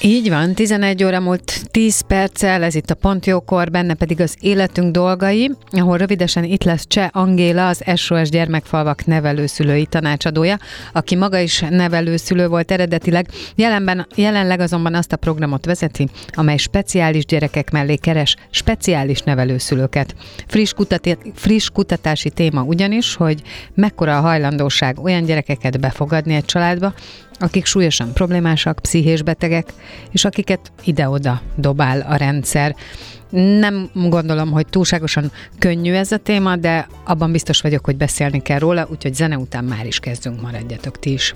Így van, 11 óra múlt 10 perccel, ez itt a Pont Jókor, benne pedig az életünk dolgai, ahol rövidesen itt lesz Cseh Angéla, az SOS Gyermekfalvak nevelőszülői tanácsadója, aki maga is nevelőszülő volt eredetileg, jelenben, jelenleg azonban azt a programot vezeti, amely speciális gyerekek mellé keres speciális nevelőszülőket. Friss, kutat, friss kutatási téma ugyanis, hogy mekkora a hajlandóság olyan gyerekeket befogadni egy családba, akik súlyosan problémásak, pszichés betegek, és akiket ide-oda dobál a rendszer. Nem gondolom, hogy túlságosan könnyű ez a téma, de abban biztos vagyok, hogy beszélni kell róla, úgyhogy zene után már is kezdünk, maradjatok ti is.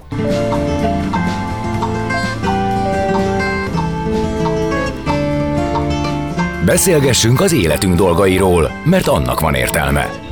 Beszélgessünk az életünk dolgairól, mert annak van értelme.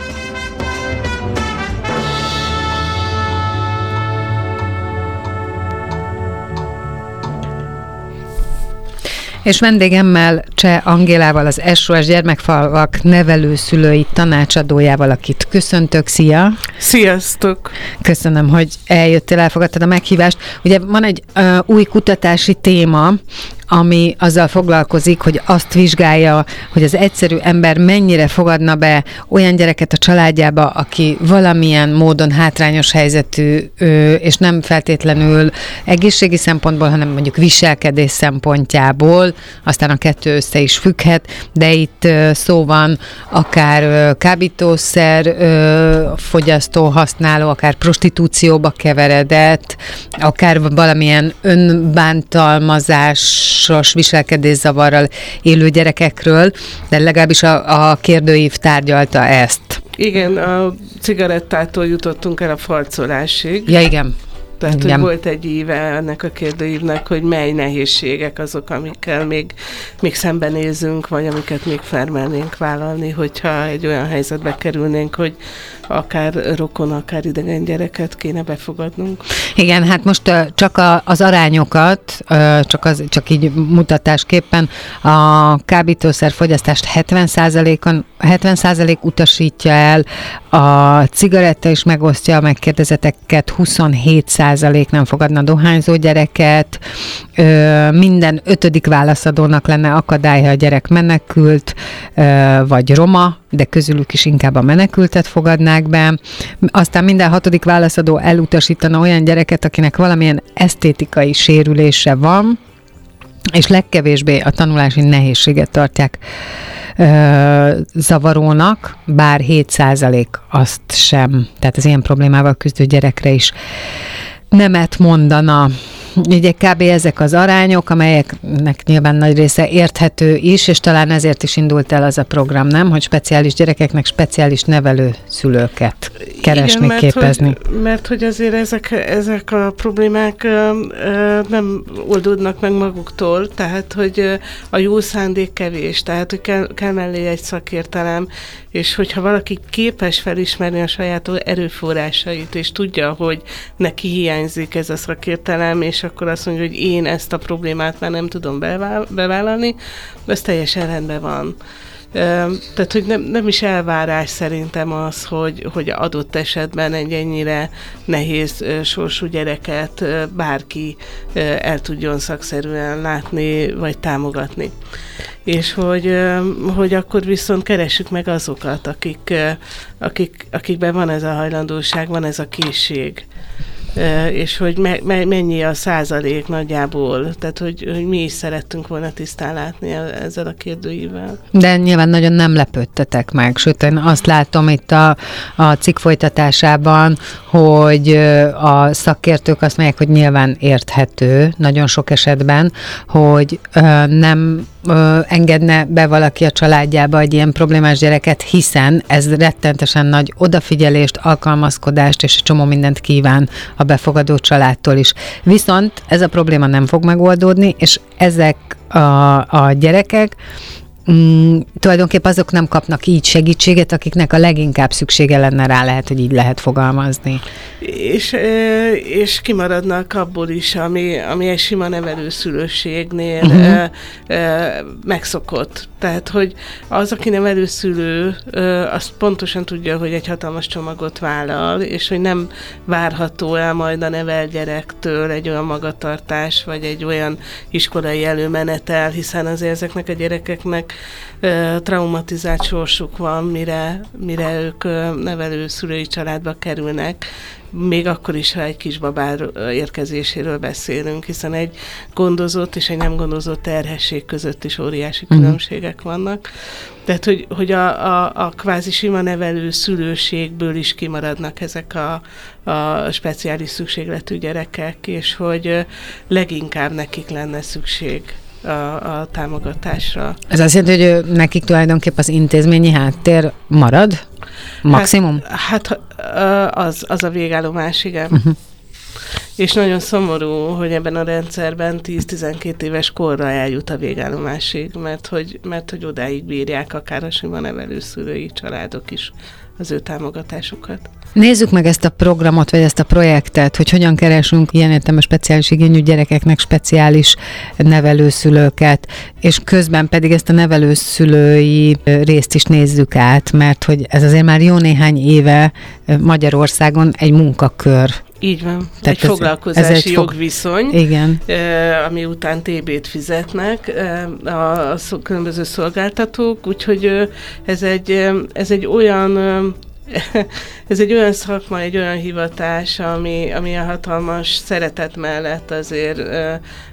És vendégemmel Cseh Angélával, az SOS Gyermekfalvak nevelőszülői tanácsadójával, akit köszöntök. Szia! Sziasztok! Köszönöm, hogy eljöttél, elfogadtad a meghívást. Ugye van egy uh, új kutatási téma, ami azzal foglalkozik, hogy azt vizsgálja, hogy az egyszerű ember mennyire fogadna be olyan gyereket a családjába, aki valamilyen módon hátrányos helyzetű, és nem feltétlenül egészségi szempontból, hanem mondjuk viselkedés szempontjából, aztán a kettő össze is függhet, de itt szó van akár kábítószer fogyasztó, használó, akár prostitúcióba keveredett, akár valamilyen önbántalmazás hatásos viselkedészavarral élő gyerekekről, de legalábbis a, a kérdőív tárgyalta ezt. Igen, a cigarettától jutottunk el a farcolásig. Ja, igen. Tehát, Igen. hogy volt egy éve ennek a kérdőívnek, hogy mely nehézségek azok, amikkel még, még szembenézünk, vagy amiket még felmernénk vállalni, hogyha egy olyan helyzetbe kerülnénk, hogy akár rokon, akár idegen gyereket kéne befogadnunk. Igen, hát most csak a, az arányokat, csak, az, csak így mutatásképpen a kábítószer fogyasztást 70%-on 70% utasítja el, a cigaretta is megosztja a megkérdezeteket, 27% nem fogadna dohányzó gyereket, ö, minden ötödik válaszadónak lenne akadálya a gyerek menekült, ö, vagy roma, de közülük is inkább a menekültet fogadnák be. Aztán minden hatodik válaszadó elutasítana olyan gyereket, akinek valamilyen esztétikai sérülése van, és legkevésbé a tanulási nehézséget tartják ö, zavarónak, bár 7% azt sem, tehát az ilyen problémával küzdő gyerekre is nemet mondana. Ugye kb. ezek az arányok, amelyeknek nyilván nagy része érthető is, és talán ezért is indult el az a program, nem? Hogy speciális gyerekeknek speciális nevelő szülőket keresni, Igen, mert képezni. Hogy, mert hogy azért ezek, ezek a problémák ö, ö, nem oldódnak meg maguktól, tehát hogy a jó szándék kevés, tehát hogy kell, kell mellé egy szakértelem, és hogyha valaki képes felismerni a saját erőforrásait, és tudja, hogy neki hiányzik ez a szakértelem, és akkor azt mondja, hogy én ezt a problémát már nem tudom bevállalni, ez teljesen rendben van. Tehát, hogy nem, nem is elvárás szerintem az, hogy, hogy adott esetben egy ennyire nehéz sorsú gyereket bárki el tudjon szakszerűen látni, vagy támogatni. És hogy, hogy akkor viszont keressük meg azokat, akik, akik, akikben van ez a hajlandóság, van ez a készség és hogy me, me, mennyi a százalék nagyjából, tehát hogy, hogy mi is szerettünk volna tisztán látni e, ezzel a kérdőivel. De nyilván nagyon nem lepődtetek meg, sőt én azt látom itt a, a cikk folytatásában, hogy a szakértők azt mondják, hogy nyilván érthető nagyon sok esetben, hogy nem engedne be valaki a családjába egy ilyen problémás gyereket, hiszen ez rettentesen nagy odafigyelést, alkalmazkodást és egy csomó mindent kíván a befogadó családtól is. Viszont ez a probléma nem fog megoldódni, és ezek a, a gyerekek mm, tulajdonképpen azok nem kapnak így segítséget, akiknek a leginkább szüksége lenne rá, lehet, hogy így lehet fogalmazni. És, és kimaradnak abból is, ami, ami egy sima nevelőszülőségnél uh-huh. megszokott. Tehát, hogy az, aki nevelőszülő, azt pontosan tudja, hogy egy hatalmas csomagot vállal, és hogy nem várható el majd a nevel gyerektől egy olyan magatartás, vagy egy olyan iskolai előmenetel, hiszen azért ezeknek a gyerekeknek traumatizált sorsuk van, mire, mire ők nevelőszülői családba kerülnek, még akkor is, ha egy kisbabár érkezéséről beszélünk, hiszen egy gondozott és egy nem gondozott terhesség között is óriási mhm. különbségek vannak. Tehát, hogy, hogy a, a, a kvázi sima nevelő szülőségből is kimaradnak ezek a, a speciális szükségletű gyerekek, és hogy leginkább nekik lenne szükség a, a támogatásra. Ez azt jelenti, hogy nekik tulajdonképpen az intézményi háttér marad? Maximum? Hát, hát az, az a végállomás, igen. Uh-huh. És nagyon szomorú, hogy ebben a rendszerben 10-12 éves korra eljut a végállomásig, mert hogy, mert hogy odáig bírják akár a sima nevelőszülői családok is az ő támogatásukat. Nézzük meg ezt a programot, vagy ezt a projektet, hogy hogyan keresünk ilyen értelme speciális igényű gyerekeknek speciális nevelőszülőket, és közben pedig ezt a nevelőszülői részt is nézzük át, mert hogy ez azért már jó néhány éve Magyarországon egy munkakör így van. Tehát egy ez, foglalkozási ez egy jogviszony, fog... Igen. ami után TB-t fizetnek a különböző szolgáltatók, úgyhogy ez egy, ez egy olyan ez egy olyan szakma, egy olyan hivatás, ami, ami a hatalmas szeretet mellett azért,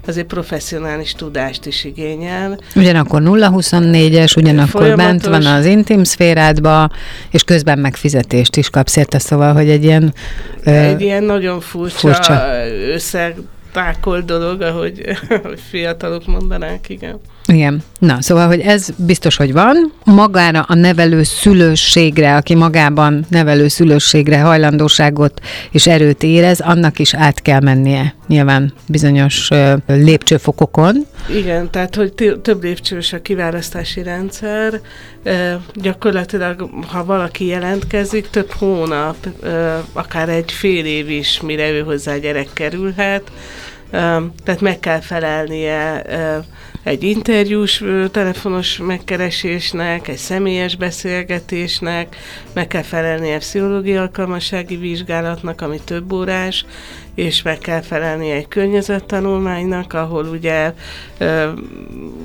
azért professzionális tudást is igényel. Ugyanakkor 0-24-es, ugyanakkor Folyamatos. bent van az intim szférádba, és közben megfizetést is kapsz érte, szóval, hogy egy ilyen... Egy ilyen nagyon furcsa, furcsa. összeg tákol dolog, ahogy, ahogy fiatalok mondanák, igen. Igen. Na, szóval, hogy ez biztos, hogy van. Magára a nevelő szülőségre, aki magában nevelő szülőségre hajlandóságot és erőt érez, annak is át kell mennie nyilván bizonyos uh, lépcsőfokokon. Igen, tehát, hogy több lépcsős a kiválasztási rendszer. Uh, gyakorlatilag, ha valaki jelentkezik, több hónap, uh, akár egy fél év is, mire ő hozzá gyerek kerülhet. Tehát meg kell felelnie egy interjús telefonos megkeresésnek, egy személyes beszélgetésnek, meg kell felelnie pszichológiai alkalmassági vizsgálatnak, ami több órás, és meg kell felelni egy környezettanulmánynak, ahol ugye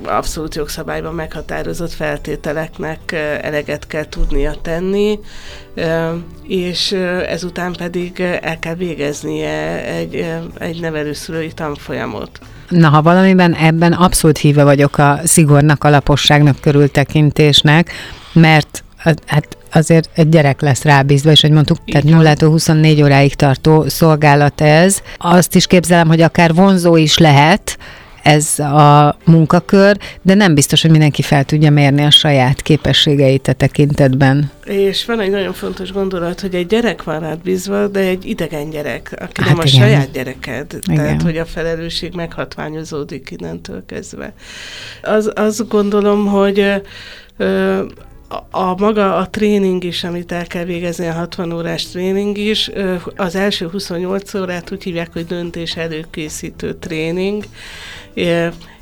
abszolút jogszabályban meghatározott feltételeknek eleget kell tudnia tenni, és ezután pedig el kell végeznie egy, egy nevelőszülői tanfolyamot. Na, ha valamiben ebben abszolút híve vagyok a szigornak, alaposságnak, körültekintésnek, mert hát azért egy gyerek lesz rábízva, és hogy mondtuk, Így tehát 0 24 óráig tartó szolgálat ez. Azt is képzelem, hogy akár vonzó is lehet, ez a munkakör, de nem biztos, hogy mindenki fel tudja mérni a saját képességeit a tekintetben. És van egy nagyon fontos gondolat, hogy egy gyerek van rád bízva, de egy idegen gyerek, aki hát nem igen. a saját gyereked. Igen. Tehát, hogy a felelősség meghatványozódik innentől kezdve. Az, azt gondolom, hogy ö, a maga a tréning is, amit el kell végezni, a 60 órás tréning is, az első 28 órát úgy hívják, hogy döntés előkészítő tréning,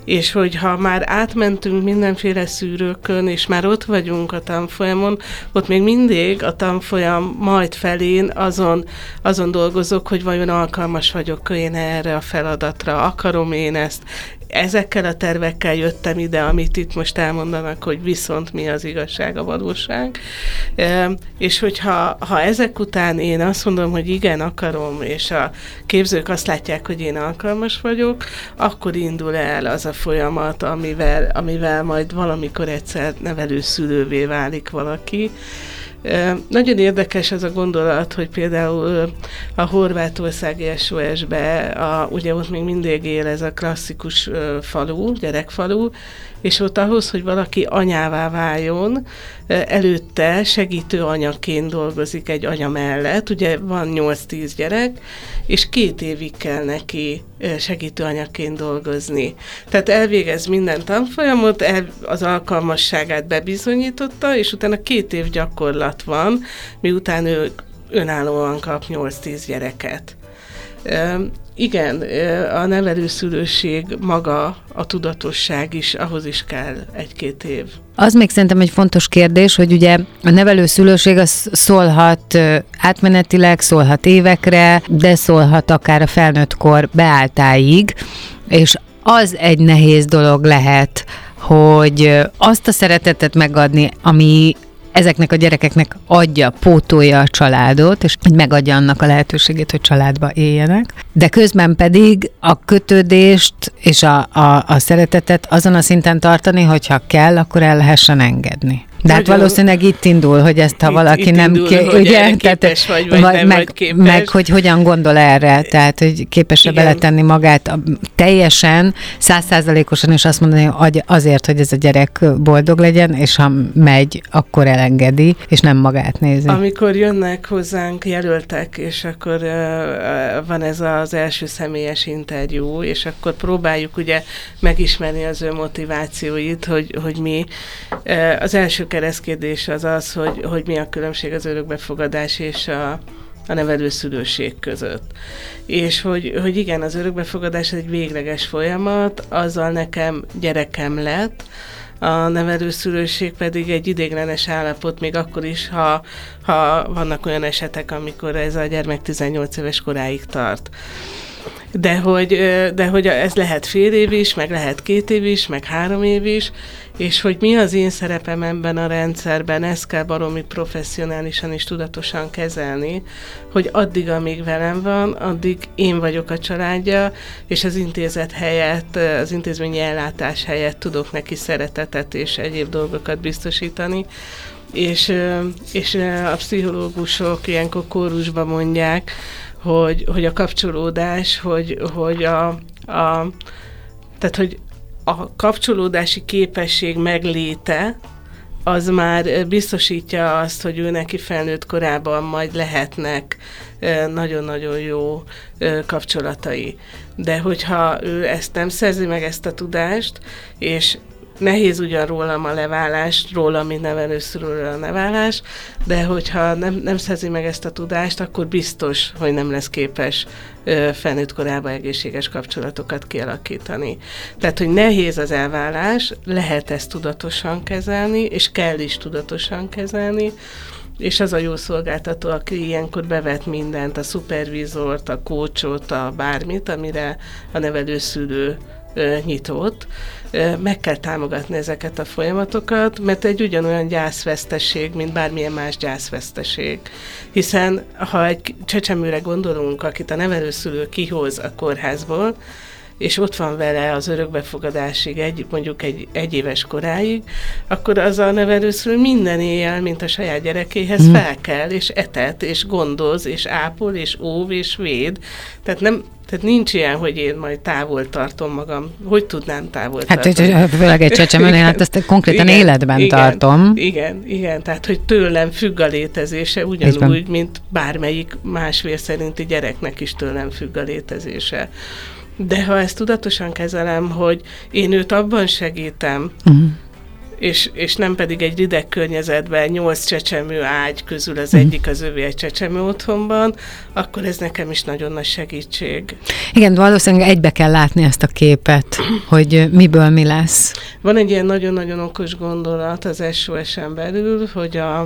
és hogyha már átmentünk mindenféle szűrőkön, és már ott vagyunk a tanfolyamon, ott még mindig a tanfolyam majd felén azon, azon dolgozok, hogy vajon alkalmas vagyok én erre a feladatra, akarom én ezt, ezekkel a tervekkel jöttem ide, amit itt most elmondanak, hogy viszont mi az igazság, a valóság. És hogyha ha ezek után én azt mondom, hogy igen, akarom, és a képzők azt látják, hogy én alkalmas vagyok, akkor indul el az a folyamat, amivel, amivel majd valamikor egyszer nevelőszülővé válik valaki. Nagyon érdekes ez a gondolat, hogy például a horvátországi SOS-be, a, ugye ott még mindig él ez a klasszikus falu, gyerekfalu, és ott ahhoz, hogy valaki anyává váljon, előtte segítő anyaként dolgozik egy anya mellett, ugye van 8-10 gyerek, és két évig kell neki segítő anyaként dolgozni. Tehát elvégez minden tanfolyamot, az alkalmasságát bebizonyította, és utána két év gyakorlat van, miután ő önállóan kap 8-10 gyereket. Igen, a nevelőszülőség maga, a tudatosság is, ahhoz is kell egy-két év. Az még szerintem egy fontos kérdés, hogy ugye a nevelőszülőség az szólhat átmenetileg, szólhat évekre, de szólhat akár a felnőttkor beálltáig, és az egy nehéz dolog lehet, hogy azt a szeretetet megadni, ami ezeknek a gyerekeknek adja, pótolja a családot, és megadja annak a lehetőségét, hogy családba éljenek. De közben pedig a kötődést és a, a, a szeretetet azon a szinten tartani, hogyha kell, akkor el lehessen engedni. De hát valószínűleg itt indul, hogy ezt ha itt, valaki itt nem indul, ké- hogy ugye, tehát, vagy, vagy nem meg, vagy képes. meg, hogy hogyan gondol erre, tehát hogy képes-e beletenni magát a, teljesen, százszázalékosan is azt mondani, hogy azért, hogy ez a gyerek boldog legyen, és ha megy, akkor elengedi, és nem magát nézi. Amikor jönnek hozzánk jelöltek, és akkor uh, van ez az első személyes interjú, és akkor próbáljuk ugye megismerni az ő motivációit, hogy, hogy mi uh, az első keresztkérdés az az, hogy, hogy mi a különbség az örökbefogadás és a, a nevelőszülőség között. És hogy, hogy igen, az örökbefogadás egy végleges folyamat, azzal nekem gyerekem lett, a nevelőszülőség pedig egy idéglenes állapot, még akkor is, ha, ha vannak olyan esetek, amikor ez a gyermek 18 éves koráig tart. De hogy, de hogy ez lehet fél év is, meg lehet két év is, meg három év is, és hogy mi az én szerepem ebben a rendszerben, ezt kell baromi professzionálisan és tudatosan kezelni, hogy addig, amíg velem van, addig én vagyok a családja, és az intézet helyett, az intézményi ellátás helyett tudok neki szeretetet és egyéb dolgokat biztosítani, és, és a pszichológusok ilyenkor kórusban mondják, hogy, hogy a kapcsolódás, hogy, hogy a, a tehát, hogy a kapcsolódási képesség megléte, az már biztosítja azt, hogy ő neki felnőtt korában majd lehetnek nagyon-nagyon jó kapcsolatai. De hogyha ő ezt nem szerzi meg ezt a tudást, és nehéz ugyan rólam a leválás, rólam, mint nevelőszülőről a leválás, de hogyha nem, nem szerzi meg ezt a tudást, akkor biztos, hogy nem lesz képes ö, felnőtt korában egészséges kapcsolatokat kialakítani. Tehát, hogy nehéz az elválás, lehet ezt tudatosan kezelni, és kell is tudatosan kezelni, és az a jó szolgáltató, aki ilyenkor bevet mindent, a szupervizort, a kócsot, a bármit, amire a nevelőszülő nyitott, meg kell támogatni ezeket a folyamatokat, mert egy ugyanolyan gyászveszteség, mint bármilyen más gyászveszteség. Hiszen, ha egy csecsemőre gondolunk, akit a nevelőszülő kihoz a kórházból, és ott van vele az örökbefogadásig, egy, mondjuk egy, egy éves koráig, akkor az a nevelőszülő minden éjjel, mint a saját gyerekéhez hmm. fel kell, és etet, és gondoz, és ápol, és óv, és véd. Tehát nem, tehát nincs ilyen, hogy én majd távol tartom magam. Hogy tudnám távol hát, tartani? Hát főleg egy csecsemőnél, hát ezt konkrétan igen, életben igen, tartom. Igen, igen, tehát hogy tőlem függ a létezése, ugyanúgy, mint bármelyik más vér szerinti gyereknek is tőlem függ a létezése. De ha ezt tudatosan kezelem, hogy én őt abban segítem, uh-huh és, és nem pedig egy rideg környezetben nyolc csecsemő ágy közül az mhm. egyik az övé egy csecsemő otthonban, akkor ez nekem is nagyon nagy segítség. Igen, valószínűleg egybe kell látni ezt a képet, hogy miből mi lesz. Van egy ilyen nagyon-nagyon okos gondolat az SOS-en belül, hogy a,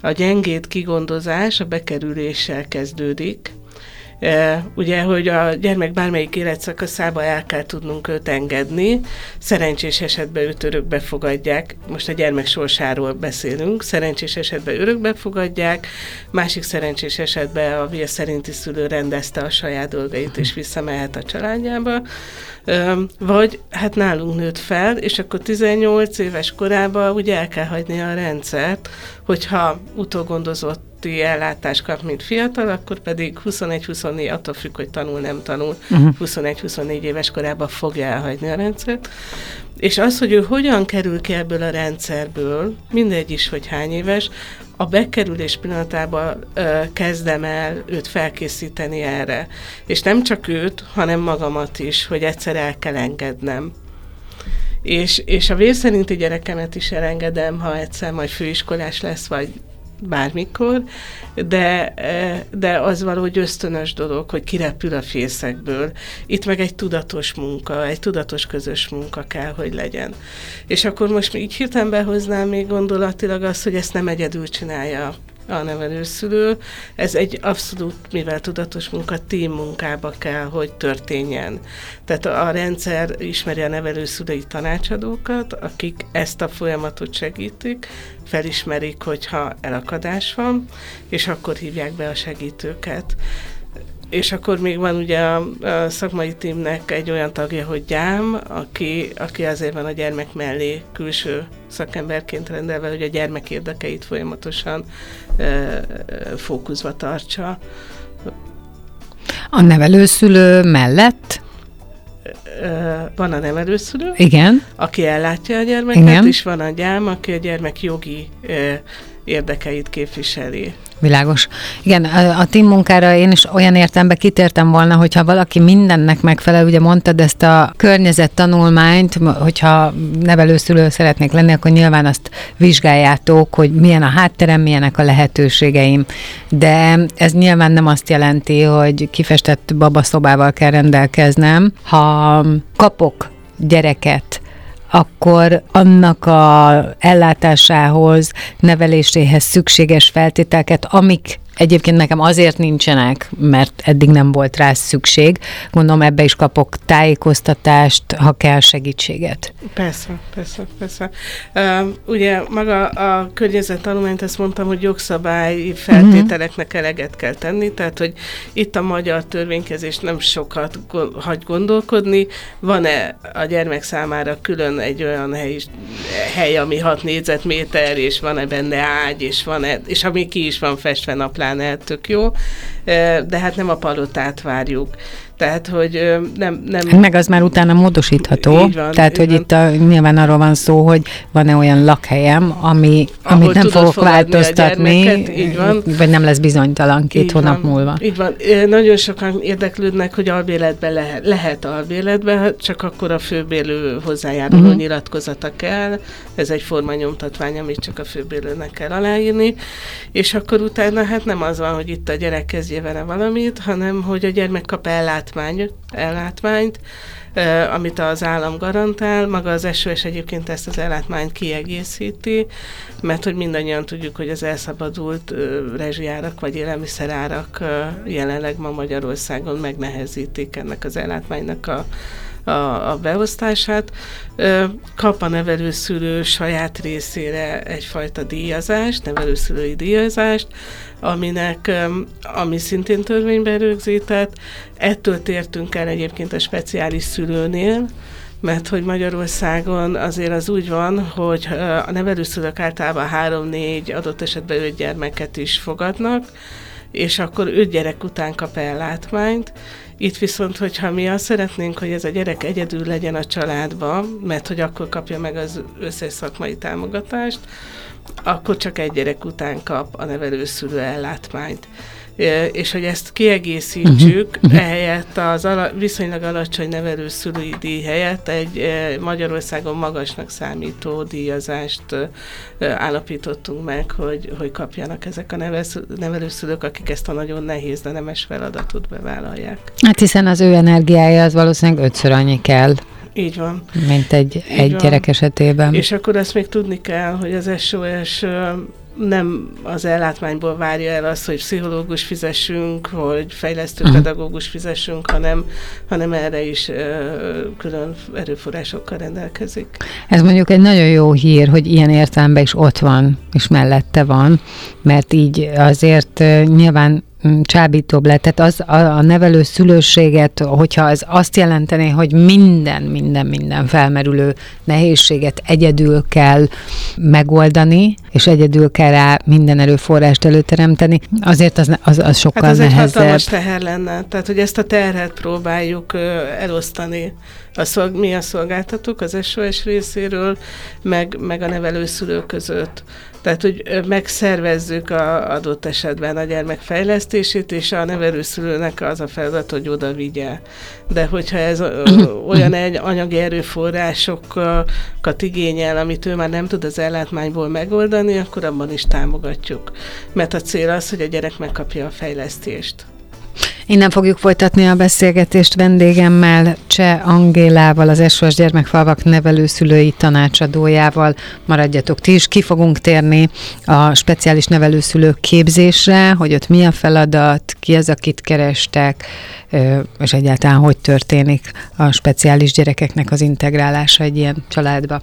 a gyengét kigondozás a bekerüléssel kezdődik, ugye, hogy a gyermek bármelyik életszakaszába el kell tudnunk őt engedni, szerencsés esetben őt örökbe fogadják, most a gyermek sorsáról beszélünk, szerencsés esetben örökbe fogadják, másik szerencsés esetben a via szerinti szülő rendezte a saját dolgait, és visszamehet a családjába, vagy hát nálunk nőtt fel, és akkor 18 éves korában ugye el kell hagyni a rendszert, hogyha utógondozott ellátást kap, mint fiatal, akkor pedig 21-24, attól függ, hogy tanul, nem tanul, uh-huh. 21-24 éves korában fogja elhagyni a rendszert. És az, hogy ő hogyan kerül ki ebből a rendszerből, mindegy is, hogy hány éves, a bekerülés pillanatában ö, kezdem el őt felkészíteni erre. És nem csak őt, hanem magamat is, hogy egyszer el kell engednem. És, és a vér szerinti gyerekemet is elengedem, ha egyszer majd főiskolás lesz, vagy bármikor, de, e, de az valahogy ösztönös dolog, hogy kirepül a fészekből. Itt meg egy tudatos munka, egy tudatos közös munka kell, hogy legyen. És akkor most így hirtelen behoznám még gondolatilag azt, hogy ezt nem egyedül csinálja a nevelőszülő. Ez egy abszolút, mivel tudatos munka, team munkába kell, hogy történjen. Tehát a rendszer ismeri a nevelőszülői tanácsadókat, akik ezt a folyamatot segítik, felismerik, hogyha elakadás van, és akkor hívják be a segítőket. És akkor még van ugye a, a szakmai tímnek egy olyan tagja, hogy gyám, aki, aki azért van a gyermek mellé külső szakemberként rendelve, hogy a gyermek érdekeit folyamatosan e, fókuszba tartsa. A nevelőszülő mellett? Van a nevelőszülő, Igen. aki ellátja a gyermeket, Igen. és van a gyám, aki a gyermek jogi érdekeit képviseli. Világos. Igen, a, a team munkára én is olyan értembe kitértem volna, hogyha valaki mindennek megfelel, ugye mondtad ezt a környezet tanulmányt, hogyha nevelőszülő szeretnék lenni, akkor nyilván azt vizsgáljátok, hogy milyen a hátterem, milyenek a lehetőségeim. De ez nyilván nem azt jelenti, hogy kifestett babaszobával kell rendelkeznem. Ha kapok gyereket, akkor annak a ellátásához, neveléséhez szükséges feltételeket, amik Egyébként nekem azért nincsenek, mert eddig nem volt rá szükség. Gondolom ebbe is kapok tájékoztatást, ha kell segítséget. Persze, persze, persze. Uh, ugye maga a tanulmányt ezt mondtam, hogy jogszabályi feltételeknek uh-huh. eleget kell tenni, tehát hogy itt a magyar törvénykezés nem sokat go- hagy gondolkodni. Van-e a gyermek számára külön egy olyan hely, hely ami 6 négyzetméter, és van-e benne ágy, és van-e, és ami ki is van festve naplán pláne tök jó, de hát nem a palotát várjuk. Tehát, hogy nem... nem... Hát meg az már utána módosítható. Így van, Tehát, hogy van. itt a, nyilván arról van szó, hogy van-e olyan lakhelyem, ami, amit nem fogok változtatni, így van. vagy nem lesz bizonytalan két így hónap van, múlva. Így van. Nagyon sokan érdeklődnek, hogy albéletben lehet, lehet albéletben, csak akkor a főbélő hozzájáruló uh-huh. nyilatkozata kell. Ez egy formanyomtatvány, amit csak a főbélőnek kell aláírni. És akkor utána hát nem az van, hogy itt a gyerek kezdje vele valamit, hanem hogy a gyermek kap ellát ellátmány, ellátmányt, amit az állam garantál. Maga az SOS egyébként ezt az ellátmányt kiegészíti, mert hogy mindannyian tudjuk, hogy az elszabadult rezsiárak vagy élelmiszerárak jelenleg ma Magyarországon megnehezítik ennek az ellátmánynak a a, a beosztását, kap a nevelőszülő saját részére egyfajta díjazást, nevelőszülői díjazást, aminek, ami szintén törvényben rögzített. Ettől tértünk el egyébként a speciális szülőnél, mert hogy Magyarországon azért az úgy van, hogy a nevelőszülők általában három-négy, adott esetben öt gyermeket is fogadnak, és akkor öt gyerek után kap ellátmányt, itt viszont, hogyha mi azt szeretnénk, hogy ez a gyerek egyedül legyen a családban, mert hogy akkor kapja meg az összes szakmai támogatást, akkor csak egy gyerek után kap a nevelőszülő ellátmányt és hogy ezt kiegészítsük, uh-huh. ehelyett az ala, viszonylag alacsony nevelőszülői díj helyett egy Magyarországon magasnak számító díjazást állapítottunk meg, hogy, hogy kapjanak ezek a nevelőszülők, akik ezt a nagyon nehéz, de nemes feladatot bevállalják. Hát hiszen az ő energiája az valószínűleg ötször annyi kell. Így van. Mint egy, Így egy van. gyerek esetében. És akkor ezt még tudni kell, hogy az SOS nem az ellátmányból várja el azt, hogy pszichológus fizessünk, hogy fejlesztő pedagógus fizessünk, hanem, hanem erre is ö, külön erőforrásokkal rendelkezik. Ez mondjuk egy nagyon jó hír, hogy ilyen értelemben is ott van, és mellette van, mert így azért nyilván Mm, csábítóbb lett. Tehát az, a, a nevelő szülőséget, hogyha az azt jelenteni, hogy minden, minden, minden felmerülő nehézséget egyedül kell megoldani, és egyedül kell rá minden erőforrást előteremteni, azért az, az, az sokkal hát ez nehezebb. egy hatalmas teher lenne. Tehát, hogy ezt a terhet próbáljuk elosztani a szolg, mi a szolgáltatók az SOS részéről, meg, meg a nevelőszülők között. Tehát, hogy megszervezzük a adott esetben a gyermek fejlesztését, és a nevelőszülőnek az a feladat, hogy oda vigye. De hogyha ez olyan egy anyagi erőforrásokat igényel, amit ő már nem tud az ellátmányból megoldani, akkor abban is támogatjuk. Mert a cél az, hogy a gyerek megkapja a fejlesztést. Innen fogjuk folytatni a beszélgetést vendégemmel, Cseh Angélával, az SOS Gyermekfalvak nevelőszülői tanácsadójával. Maradjatok ti is, ki fogunk térni a speciális nevelőszülők képzésre, hogy ott mi a feladat, ki az, akit kerestek, és egyáltalán hogy történik a speciális gyerekeknek az integrálása egy ilyen családba.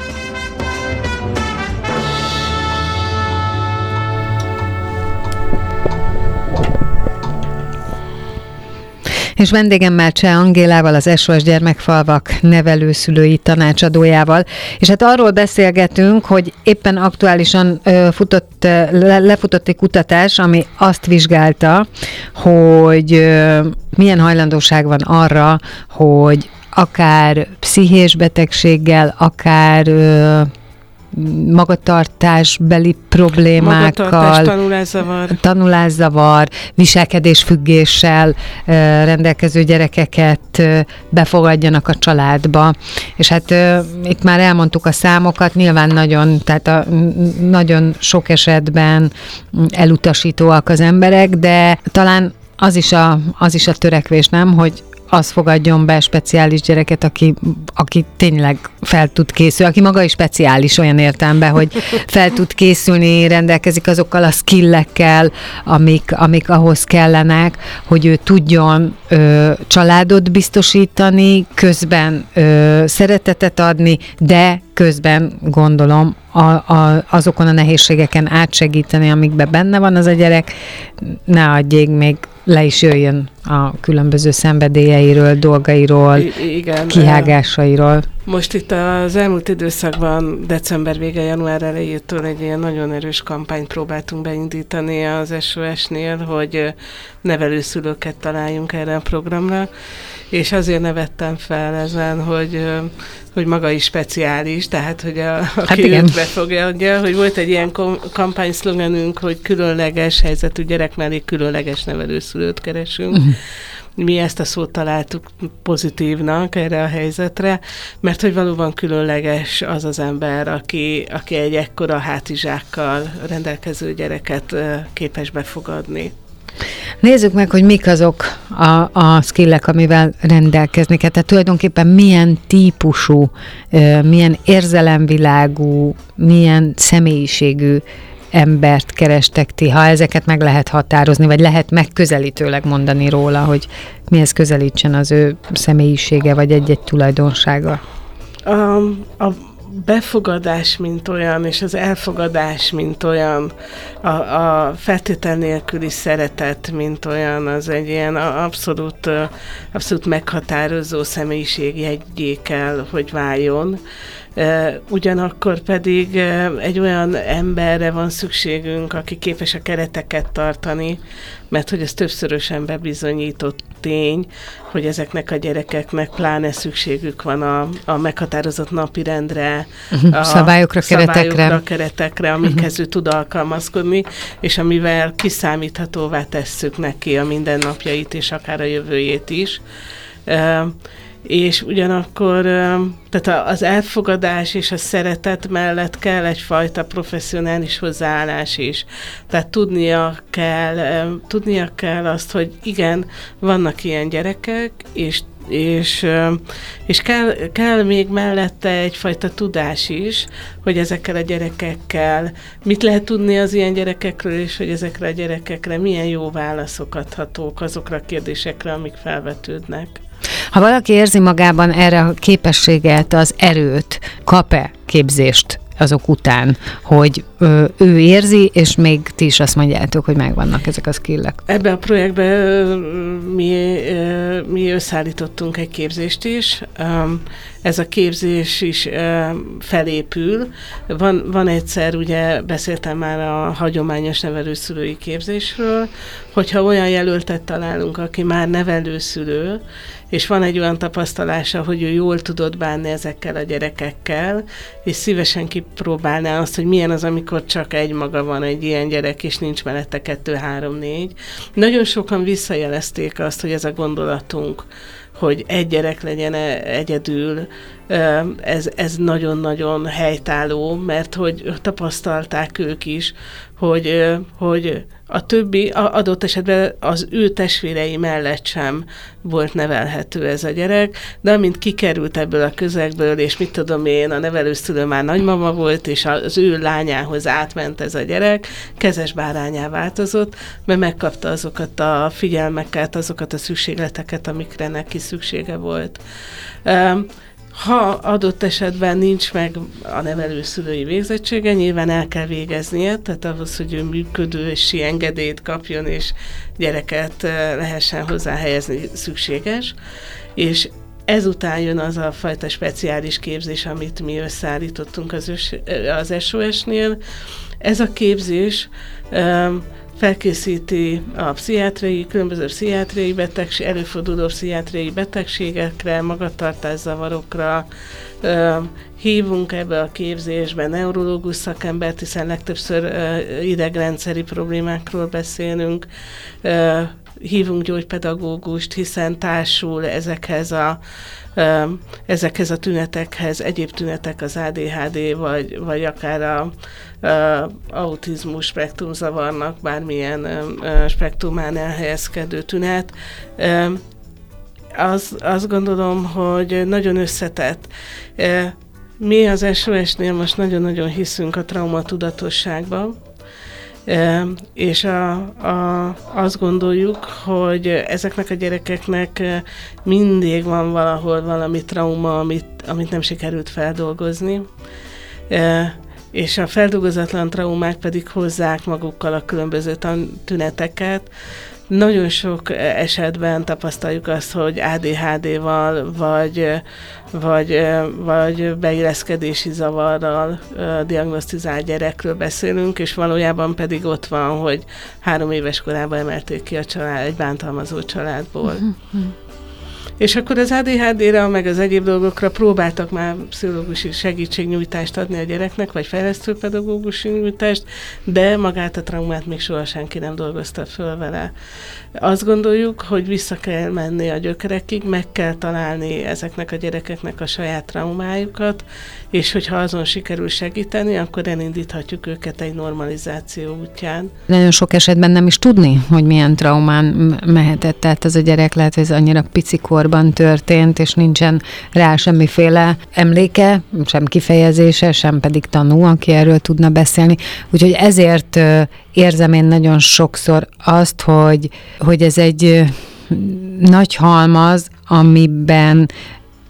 És vendégemmel Cseh Angélával, az SOS Gyermekfalvak nevelőszülői tanácsadójával. És hát arról beszélgetünk, hogy éppen aktuálisan futott, le, lefutott egy kutatás, ami azt vizsgálta, hogy milyen hajlandóság van arra, hogy akár pszichés betegséggel, akár magatartásbeli problémákkal, Magatartás, tanulászavar. tanulászavar, viselkedésfüggéssel rendelkező gyerekeket befogadjanak a családba. És hát itt már elmondtuk a számokat, nyilván nagyon, tehát a, nagyon sok esetben elutasítóak az emberek, de talán az is a, az is a törekvés, nem, hogy az fogadjon be speciális gyereket, aki, aki tényleg fel tud készülni, aki maga is speciális olyan értelemben, hogy fel tud készülni, rendelkezik azokkal a skillekkel, amik, amik ahhoz kellenek, hogy ő tudjon ö, családot biztosítani, közben ö, szeretetet adni, de közben gondolom a, a, azokon a nehézségeken átsegíteni, amikben benne van az a gyerek, ne adjék még le is jöjjön a különböző szenvedélyeiről, dolgairól, I- igen, kihágásairól. Most itt az elmúlt időszakban, december vége, január elejétől egy ilyen nagyon erős kampányt próbáltunk beindítani az SOS-nél, hogy nevelőszülőket találjunk erre a programra, és azért nevettem fel ezen, hogy, hogy maga is speciális, tehát hogy a, hát aki igen. őt befogadja, hogy volt egy ilyen kampányszlogenünk, hogy különleges helyzetű gyerek mellé különleges nevelőszülőt keresünk. Uh-huh mi ezt a szót találtuk pozitívnak erre a helyzetre, mert hogy valóban különleges az az ember, aki, aki egy ekkora hátizsákkal rendelkező gyereket képes befogadni. Nézzük meg, hogy mik azok a, a skillek, amivel rendelkezni kell. Tehát tulajdonképpen milyen típusú, milyen érzelemvilágú, milyen személyiségű embert kerestek ti, ha ezeket meg lehet határozni, vagy lehet megközelítőleg mondani róla, hogy mihez közelítsen az ő személyisége, vagy egy-egy tulajdonsága? A, a befogadás, mint olyan, és az elfogadás, mint olyan, a, a feltétel nélküli szeretet, mint olyan, az egy ilyen abszolút, abszolút meghatározó személyiség jegyé kell, hogy váljon Ugyanakkor pedig egy olyan emberre van szükségünk, aki képes a kereteket tartani, mert hogy ez többszörösen bebizonyított tény, hogy ezeknek a gyerekeknek pláne szükségük van a, a meghatározott napirendre, uh-huh. a szabályokra, szabályokra, keretekre, keretekre amikhez ő tud alkalmazkodni, és amivel kiszámíthatóvá tesszük neki a mindennapjait, és akár a jövőjét is és ugyanakkor tehát az elfogadás és a szeretet mellett kell egyfajta professzionális hozzáállás is. Tehát tudnia kell, tudnia kell azt, hogy igen, vannak ilyen gyerekek, és és, és kell, kell még mellette egyfajta tudás is, hogy ezekkel a gyerekekkel mit lehet tudni az ilyen gyerekekről, és hogy ezekre a gyerekekre milyen jó válaszok adhatók azokra a kérdésekre, amik felvetődnek. Ha valaki érzi magában erre a képességet, az erőt, kap-e képzést azok után, hogy ő érzi, és még ti is azt mondjátok, hogy megvannak ezek a skillek. Ebben a projektben mi, mi összeállítottunk egy képzést is. Ez a képzés is felépül. Van, van egyszer, ugye beszéltem már a hagyományos nevelőszülői képzésről, hogyha olyan jelöltet találunk, aki már nevelőszülő, és van egy olyan tapasztalása, hogy ő jól tudott bánni ezekkel a gyerekekkel, és szívesen kipróbálná azt, hogy milyen az, amikor csak egy maga van egy ilyen gyerek, és nincs mellette kettő, három, négy. Nagyon sokan visszajelezték azt, hogy ez a gondolatunk, hogy egy gyerek legyen e- egyedül, ez, ez nagyon-nagyon helytálló, mert hogy tapasztalták ők is, hogy, hogy a többi adott esetben az ő testvérei mellett sem volt nevelhető ez a gyerek, de amint kikerült ebből a közegből, és mit tudom én, a nevelőszülő már nagymama volt, és az ő lányához átment ez a gyerek, kezes bárányá változott, mert megkapta azokat a figyelmeket, azokat a szükségleteket, amikre neki szüksége volt. Ha adott esetben nincs meg a nevelőszülői végzettsége, nyilván el kell végeznie, tehát ahhoz, hogy ő működő és engedélyt kapjon, és gyereket eh, lehessen hozzá helyezni szükséges. És ezután jön az a fajta speciális képzés, amit mi összeállítottunk az, eh, az SOS-nél. Ez a képzés felkészíti a pszichiátriai, különböző pszichiátriai betegség, előforduló pszichiátriai betegségekre, magatartászavarokra, hívunk ebbe a képzésbe neurológus szakembert, hiszen legtöbbször idegrendszeri problémákról beszélünk, hívunk gyógypedagógust, hiszen társul ezekhez a ezekhez a tünetekhez, egyéb tünetek az ADHD, vagy, vagy akár a, a autizmus spektrumzavarnak bármilyen spektrumán elhelyezkedő tünet. Az, azt gondolom, hogy nagyon összetett. Mi az SOS-nél most nagyon-nagyon hiszünk a traumatudatosságban, és a, a, azt gondoljuk, hogy ezeknek a gyerekeknek mindig van valahol valami trauma, amit, amit nem sikerült feldolgozni, és a feldolgozatlan traumák pedig hozzák magukkal a különböző tüneteket, nagyon sok esetben tapasztaljuk azt, hogy ADHD-val vagy, vagy, vagy beilleszkedési zavarral diagnosztizált gyerekről beszélünk, és valójában pedig ott van, hogy három éves korában emelték ki a család, egy bántalmazó családból. És akkor az ADHD-re, meg az egyéb dolgokra próbáltak már pszichológusi segítségnyújtást adni a gyereknek, vagy fejlesztőpedagógusi nyújtást, de magát a traumát még soha senki nem dolgozta föl vele. Azt gondoljuk, hogy vissza kell menni a gyökerekig, meg kell találni ezeknek a gyerekeknek a saját traumájukat, és hogyha azon sikerül segíteni, akkor elindíthatjuk őket egy normalizáció útján. Nagyon sok esetben nem is tudni, hogy milyen traumán mehetett, tehát ez a gyerek lehet, hogy ez annyira picikorban történt, és nincsen rá semmiféle emléke, sem kifejezése, sem pedig tanú, aki erről tudna beszélni. Úgyhogy ezért érzem én nagyon sokszor azt, hogy, hogy ez egy nagy halmaz, amiben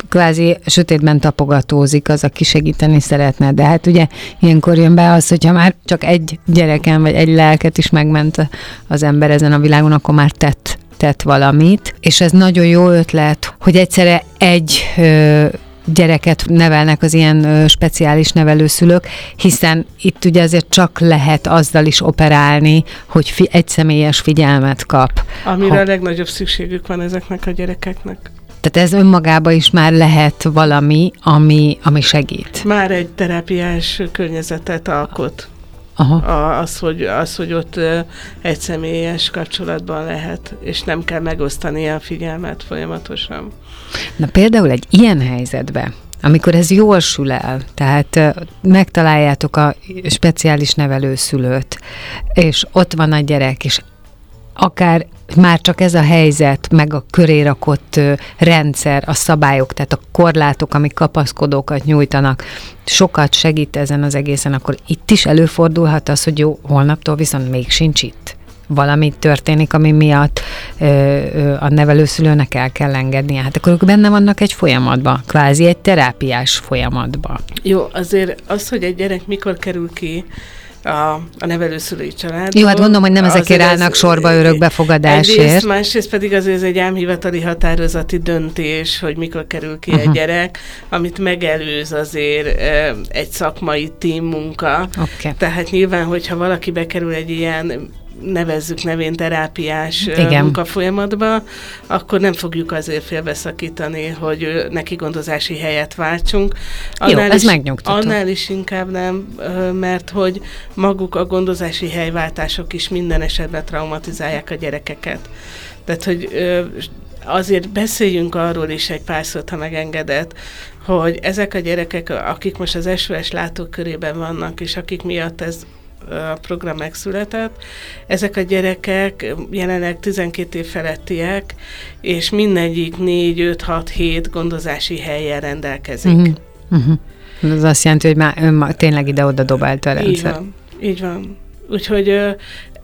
kvázi sötétben tapogatózik az, aki segíteni szeretne. De hát ugye ilyenkor jön be az, hogyha már csak egy gyereken vagy egy lelket is megment az ember ezen a világon, akkor már tett tett valamit, és ez nagyon jó ötlet, hogy egyszerre egy ö, gyereket nevelnek az ilyen speciális nevelőszülők, hiszen itt ugye azért csak lehet azzal is operálni, hogy fi, egy személyes figyelmet kap. Amire Ha- a legnagyobb szükségük van ezeknek a gyerekeknek. Tehát ez önmagában is már lehet valami, ami, ami segít. Már egy terápiás környezetet alkot. Aha. A, az, hogy, az, hogy ott egy személyes kapcsolatban lehet, és nem kell megosztani a figyelmet folyamatosan. Na például egy ilyen helyzetben, amikor ez jól sül el, tehát megtaláljátok a speciális nevelőszülőt, és ott van a gyerek, és akár már csak ez a helyzet, meg a köré rakott rendszer, a szabályok, tehát a korlátok, amik kapaszkodókat nyújtanak, sokat segít ezen az egészen, akkor itt is előfordulhat az, hogy jó, holnaptól viszont még sincs itt. Valami történik, ami miatt ö, ö, a nevelőszülőnek el kell engednie. Hát akkor ők benne vannak egy folyamatban, kvázi egy terápiás folyamatban. Jó, azért az, hogy egy gyerek mikor kerül ki a, a nevelőszülői családból. Jó, hát gondolom, hogy nem ezekért állnak sorba örökbefogadásért. Egyrészt, másrészt pedig azért ez egy álmhivatali határozati döntés, hogy mikor kerül ki uh-huh. egy gyerek, amit megelőz azért egy szakmai team munka. Oké. Tehát nyilván, hogyha valaki bekerül egy ilyen nevezzük nevén terápiás Igen. munkafolyamatba, akkor nem fogjuk azért félbeszakítani, hogy neki gondozási helyet váltsunk. Jó, ez is, megnyugtató. Annál is inkább nem, mert hogy maguk a gondozási helyváltások is minden esetben traumatizálják a gyerekeket. Tehát, hogy azért beszéljünk arról is egy pár szót, ha megengedett, hogy ezek a gyerekek, akik most az SOS látókörében vannak, és akik miatt ez a program megszületett. Ezek a gyerekek jelenleg 12 év felettiek, és mindegyik 4, 5, 6, 7 gondozási helyen rendelkezik. Uh-huh. Uh-huh. Ez azt jelenti, hogy már önma, tényleg ide-oda dobált a Így rendszer. van, így van. Úgyhogy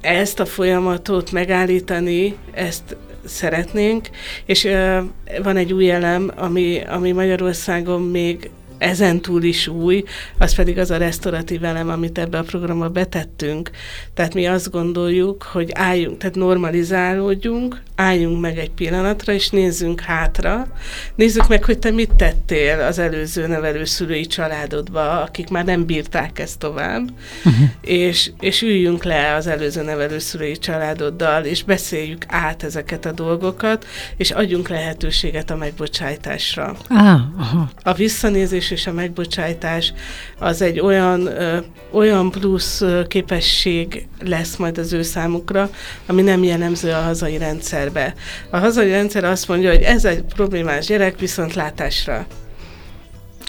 ezt a folyamatot megállítani, ezt szeretnénk, és ö, van egy új elem, ami, ami Magyarországon még ezen túl is új, az pedig az a restauratív elem, amit ebbe a programba betettünk. Tehát mi azt gondoljuk, hogy álljunk, tehát normalizálódjunk, álljunk meg egy pillanatra, és nézzünk hátra. Nézzük meg, hogy te mit tettél az előző nevelőszülői családodba, akik már nem bírták ezt tovább, uh-huh. és, és üljünk le az előző nevelőszülői családoddal, és beszéljük át ezeket a dolgokat, és adjunk lehetőséget a megbocsájtásra. Ah, aha. A visszanézés és a megbocsájtás az egy olyan, ö, olyan plusz képesség lesz majd az ő számukra, ami nem jellemző a hazai rendszerbe. A hazai rendszer azt mondja, hogy ez egy problémás gyerek viszontlátásra.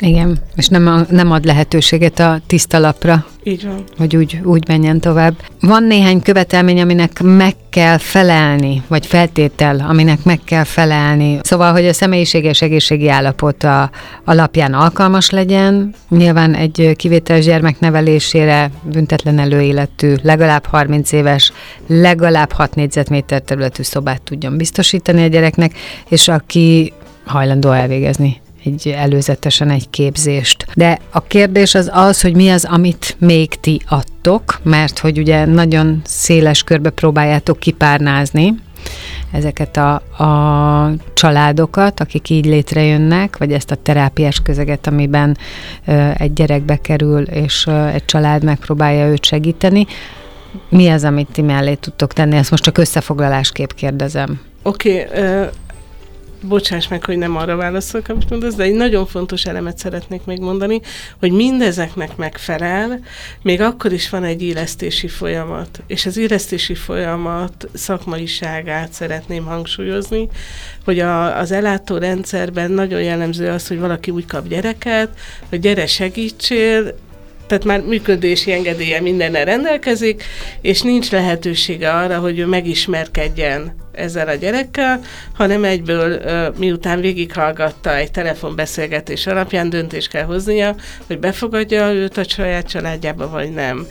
Igen, és nem, a, nem ad lehetőséget a tiszta lapra, Így van. hogy úgy, úgy menjen tovább. Van néhány követelmény, aminek meg kell felelni, vagy feltétel, aminek meg kell felelni. Szóval, hogy a személyiséges egészségi a, alapján alkalmas legyen, nyilván egy kivételes gyermek nevelésére büntetlen előéletű, legalább 30 éves, legalább 6 négyzetméter területű szobát tudjon biztosítani a gyereknek, és aki hajlandó elvégezni egy előzetesen egy képzést. De a kérdés az az, hogy mi az, amit még ti adtok, mert hogy ugye nagyon széles körbe próbáljátok kipárnázni ezeket a, a családokat, akik így létrejönnek, vagy ezt a terápiás közeget, amiben ö, egy gyerek bekerül, és ö, egy család megpróbálja őt segíteni. Mi az, amit ti mellé tudtok tenni? Ezt most csak összefoglalásképp kérdezem. Oké, okay, bocsáss meg, hogy nem arra amit mondasz, de egy nagyon fontos elemet szeretnék még mondani, hogy mindezeknek megfelel, még akkor is van egy illesztési folyamat. És az illesztési folyamat szakmaiságát szeretném hangsúlyozni, hogy a, az ellátórendszerben nagyon jellemző az, hogy valaki úgy kap gyereket, hogy gyere segítsél, tehát már működési engedélye mindennel rendelkezik, és nincs lehetősége arra, hogy ő megismerkedjen ezzel a gyerekkel, hanem egyből miután végighallgatta egy telefonbeszélgetés alapján döntés kell hoznia, hogy befogadja őt a saját családjába, vagy nem.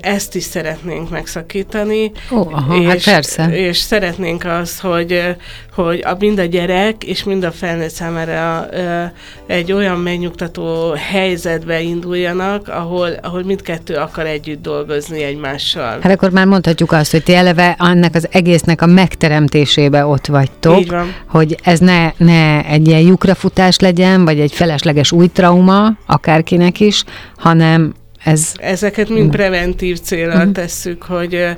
Ezt is szeretnénk megszakítani. Ó, aha, és, hát persze. És szeretnénk azt, hogy, hogy a, mind a gyerek és mind a felnőtt számára egy olyan megnyugtató helyzetbe induljanak, ahol, ahol mindkettő akar együtt dolgozni egymással. Hát akkor már mondhatjuk azt, hogy ti eleve annak az egésznek a meg megteremtésébe ott vagytok, Így van. hogy ez ne, ne egy ilyen lyukrafutás legyen, vagy egy felesleges új trauma, akárkinek is, hanem ez Ezeket mind preventív célra tesszük, hogy, ö,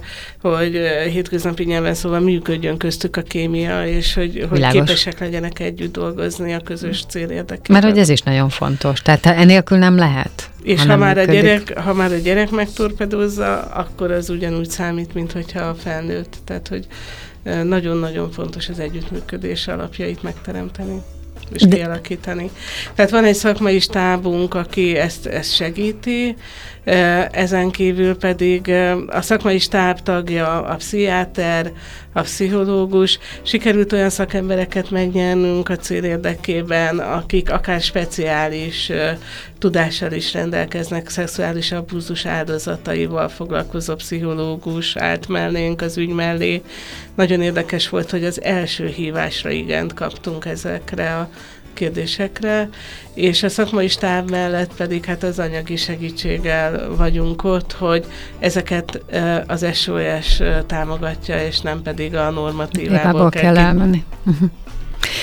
hogy ö, hétköznapi nyelven szóval működjön köztük a kémia, és hogy, hogy Világos. képesek legyenek együtt dolgozni a közös cél érdekében. mert hogy ez is nagyon fontos. Tehát enélkül nem lehet. És ha, nem már a gyerek, ha már a gyerek megtorpedózza, akkor az ugyanúgy számít, mint hogyha a felnőtt. Tehát, hogy nagyon-nagyon fontos az együttműködés alapjait megteremteni és De- kialakítani. Tehát van egy szakmai stábunk, aki ezt, ezt segíti, ezen kívül pedig a szakmai stáb tagja a pszichiáter, a pszichológus. Sikerült olyan szakembereket megnyernünk a cél érdekében, akik akár speciális tudással is rendelkeznek, szexuális abúzus áldozataival foglalkozó pszichológus állt mellénk az ügy mellé. Nagyon érdekes volt, hogy az első hívásra igent kaptunk ezekre a kérdésekre, és a szakmai stáb mellett pedig hát az anyagi segítséggel vagyunk ott, hogy ezeket ö, az SOS ö, támogatja, és nem pedig a normatívából kell ki- elmenni. Uh-huh.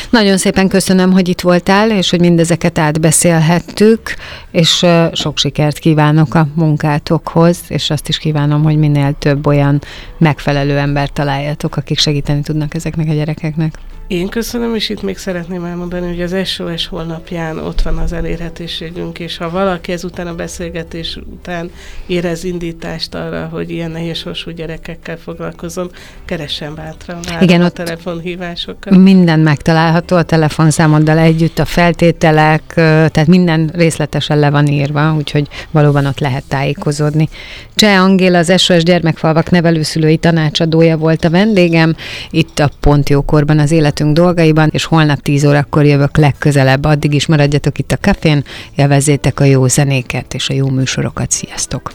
Nagyon szépen köszönöm, hogy itt voltál, és hogy mindezeket átbeszélhettük, és ö, sok sikert kívánok a munkátokhoz, és azt is kívánom, hogy minél több olyan megfelelő embert találjatok, akik segíteni tudnak ezeknek a gyerekeknek. Én köszönöm, és itt még szeretném elmondani, hogy az SOS holnapján ott van az elérhetőségünk, és ha valaki ezután a beszélgetés után érez indítást arra, hogy ilyen nehéz sorsú gyerekekkel foglalkozom, keressen bátran. Igen, a telefonhívásokat. Minden megtalálható a telefonszámoddal együtt, a feltételek, tehát minden részletesen le van írva, úgyhogy valóban ott lehet tájékozódni. Cseh Angéla, az SOS Gyermekfalvak nevelőszülői tanácsadója volt a vendégem, itt a Pont Jókorban az életünk dolgaiban, és holnap 10 órakor jövök legközelebb. Addig is maradjatok itt a kafén, élvezzétek a jó zenéket és a jó műsorokat. Sziasztok!